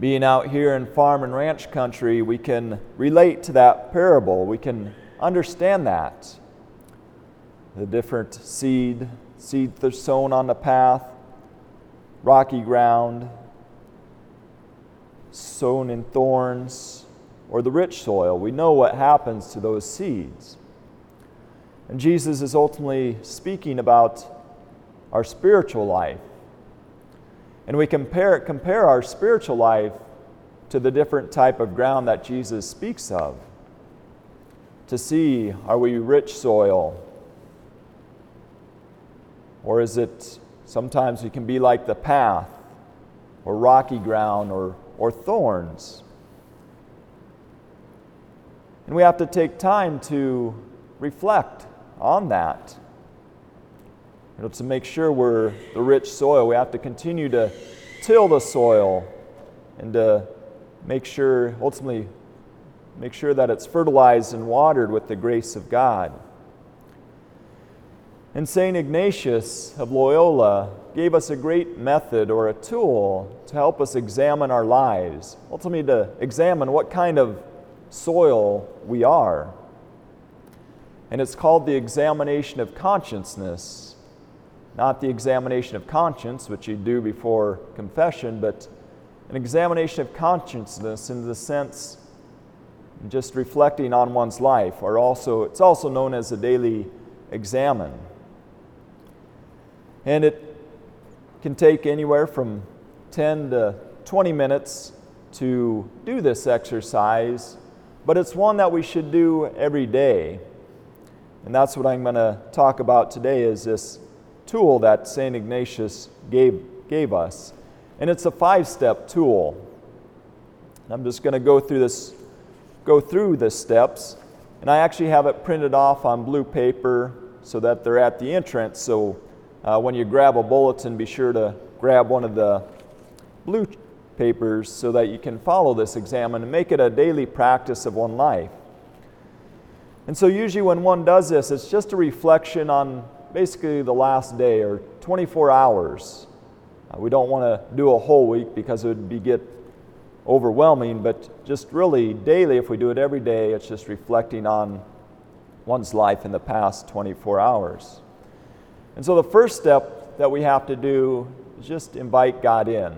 Being out here in farm and ranch country, we can relate to that parable. We can understand that. The different seed, seed that's sown on the path, rocky ground, sown in thorns, or the rich soil. We know what happens to those seeds. And Jesus is ultimately speaking about our spiritual life. And we compare, compare our spiritual life to the different type of ground that Jesus speaks of. To see, are we rich soil? Or is it sometimes we can be like the path, or rocky ground, or, or thorns? And we have to take time to reflect on that. You know, to make sure we're the rich soil, we have to continue to till the soil and to make sure, ultimately, make sure that it's fertilized and watered with the grace of God. And St. Ignatius of Loyola gave us a great method or a tool to help us examine our lives, ultimately, to examine what kind of soil we are. And it's called the examination of consciousness not the examination of conscience, which you do before confession, but an examination of consciousness in the sense just reflecting on one's life, or also it's also known as a daily examen. And it can take anywhere from 10 to 20 minutes to do this exercise, but it's one that we should do every day. And that's what I'm going to talk about today is this tool that St. Ignatius gave, gave us. And it's a five step tool. I'm just going to go through this go through the steps and I actually have it printed off on blue paper so that they're at the entrance so uh, when you grab a bulletin be sure to grab one of the blue papers so that you can follow this exam and make it a daily practice of one life. And so usually when one does this it's just a reflection on basically the last day or 24 hours. Uh, we don't want to do a whole week because it would be get overwhelming, but just really daily, if we do it every day, it's just reflecting on one's life in the past 24 hours. And so the first step that we have to do is just invite God in,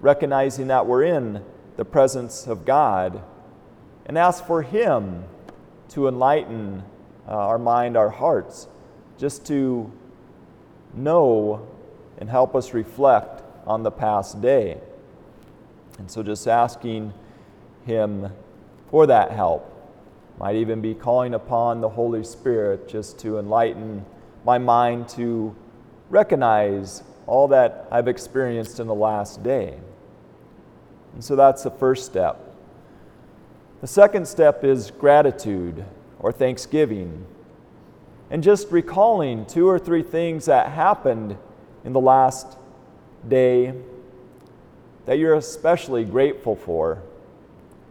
recognizing that we're in the presence of God, and ask for Him to enlighten uh, our mind, our hearts, just to know and help us reflect on the past day. And so just asking Him for that help. Might even be calling upon the Holy Spirit just to enlighten my mind to recognize all that I've experienced in the last day. And so that's the first step. The second step is gratitude or thanksgiving and just recalling two or three things that happened in the last day that you're especially grateful for,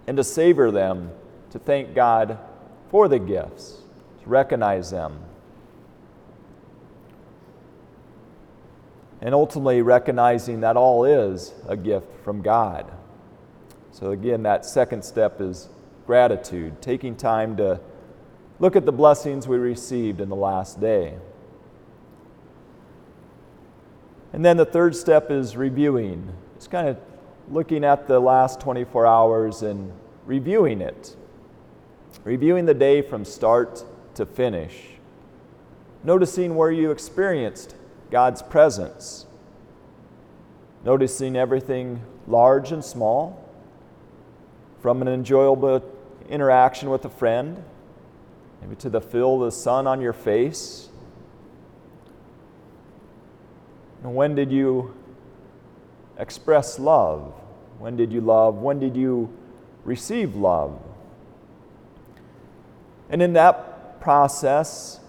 and to savor them, to thank God for the gifts, to recognize them. And ultimately recognizing that all is a gift from God. So, again, that second step is gratitude, taking time to look at the blessings we received in the last day. And then the third step is reviewing. It's kind of looking at the last 24 hours and reviewing it. Reviewing the day from start to finish. Noticing where you experienced God's presence. Noticing everything large and small, from an enjoyable interaction with a friend maybe to the feel the sun on your face. And when did you express love? When did you love? When did you receive love? And in that process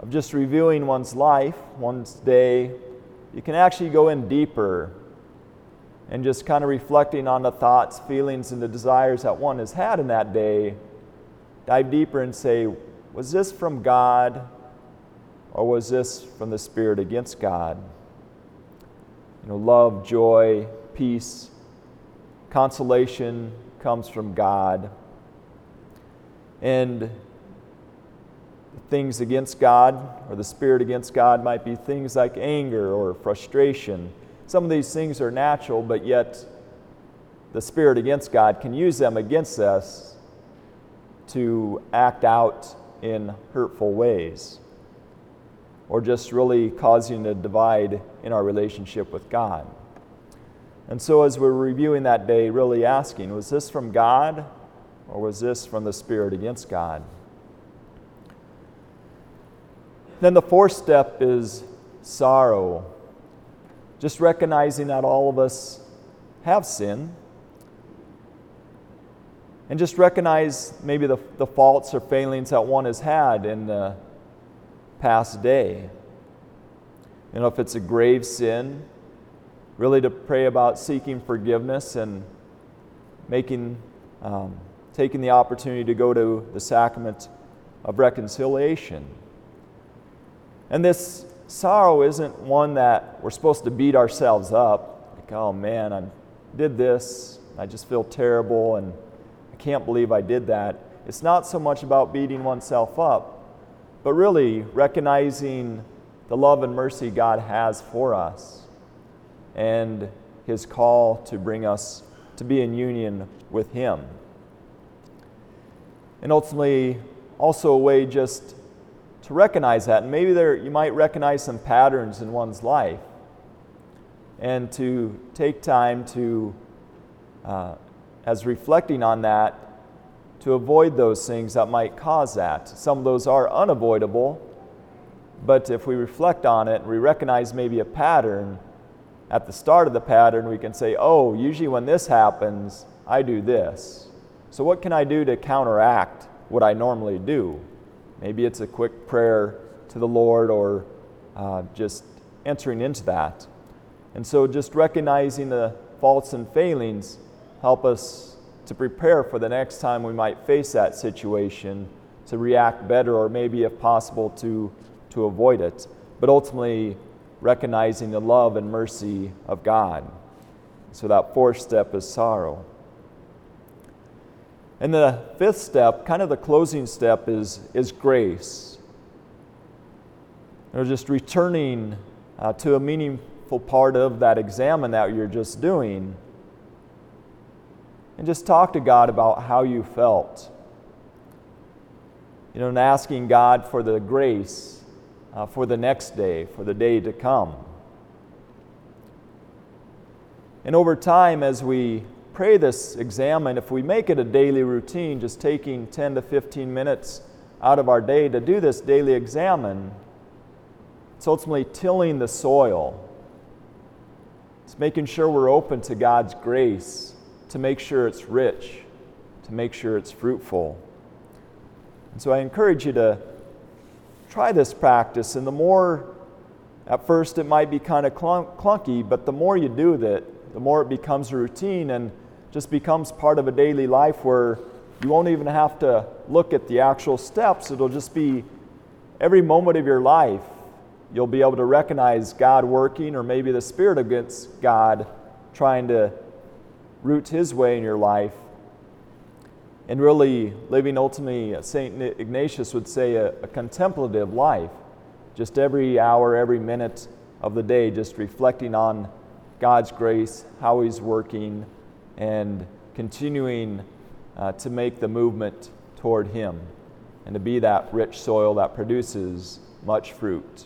of just reviewing one's life, one's day, you can actually go in deeper and just kind of reflecting on the thoughts, feelings, and the desires that one has had in that day dive deeper and say, was this from God or was this from the Spirit against God? You know, love, joy, peace, consolation comes from God. And things against God or the spirit against God might be things like anger or frustration. Some of these things are natural, but yet the spirit against God can use them against us to act out in hurtful ways or just really causing a divide in our relationship with God. And so, as we're reviewing that day, really asking, was this from God or was this from the Spirit against God? Then the fourth step is sorrow. Just recognizing that all of us have sin. And just recognize maybe the, the faults or failings that one has had in the past day. You know, if it's a grave sin, really to pray about seeking forgiveness and making, um, taking the opportunity to go to the sacrament of reconciliation. And this sorrow isn't one that we're supposed to beat ourselves up, like, oh man, I did this, I just feel terrible, and can't believe I did that. It's not so much about beating oneself up, but really recognizing the love and mercy God has for us and his call to bring us to be in union with him. And ultimately, also a way just to recognize that. And maybe there you might recognize some patterns in one's life. And to take time to, uh, as reflecting on that, to avoid those things that might cause that. Some of those are unavoidable, but if we reflect on it we recognize maybe a pattern, at the start of the pattern, we can say, oh, usually when this happens, I do this. So, what can I do to counteract what I normally do? Maybe it's a quick prayer to the Lord or uh, just entering into that. And so, just recognizing the faults and failings help us to prepare for the next time we might face that situation to react better or maybe if possible to, to avoid it. But ultimately, recognizing the love and mercy of God. So that fourth step is sorrow. And the fifth step, kind of the closing step, is, is grace. Or just returning uh, to a meaningful part of that examen that you're just doing. And just talk to God about how you felt. You know, and asking God for the grace uh, for the next day, for the day to come. And over time, as we pray this examen, if we make it a daily routine, just taking 10 to 15 minutes out of our day to do this daily examen, it's ultimately tilling the soil. It's making sure we're open to God's grace, to make sure it's rich, to make sure it's fruitful. And so I encourage you to try this practice. And the more, at first, it might be kind of clunk, clunky, but the more you do it, the more it becomes a routine and just becomes part of a daily life where you won't even have to look at the actual steps. It'll just be every moment of your life, you'll be able to recognize God working or maybe the Spirit against God trying to root His way in your life and really living ultimately, uh, St. Ignatius would say, a, a, contemplative life. Just every hour, every minute of the day, just reflecting on God's grace, how He's working, and continuing uh, to make the movement toward Him and to be that rich soil that produces much fruit.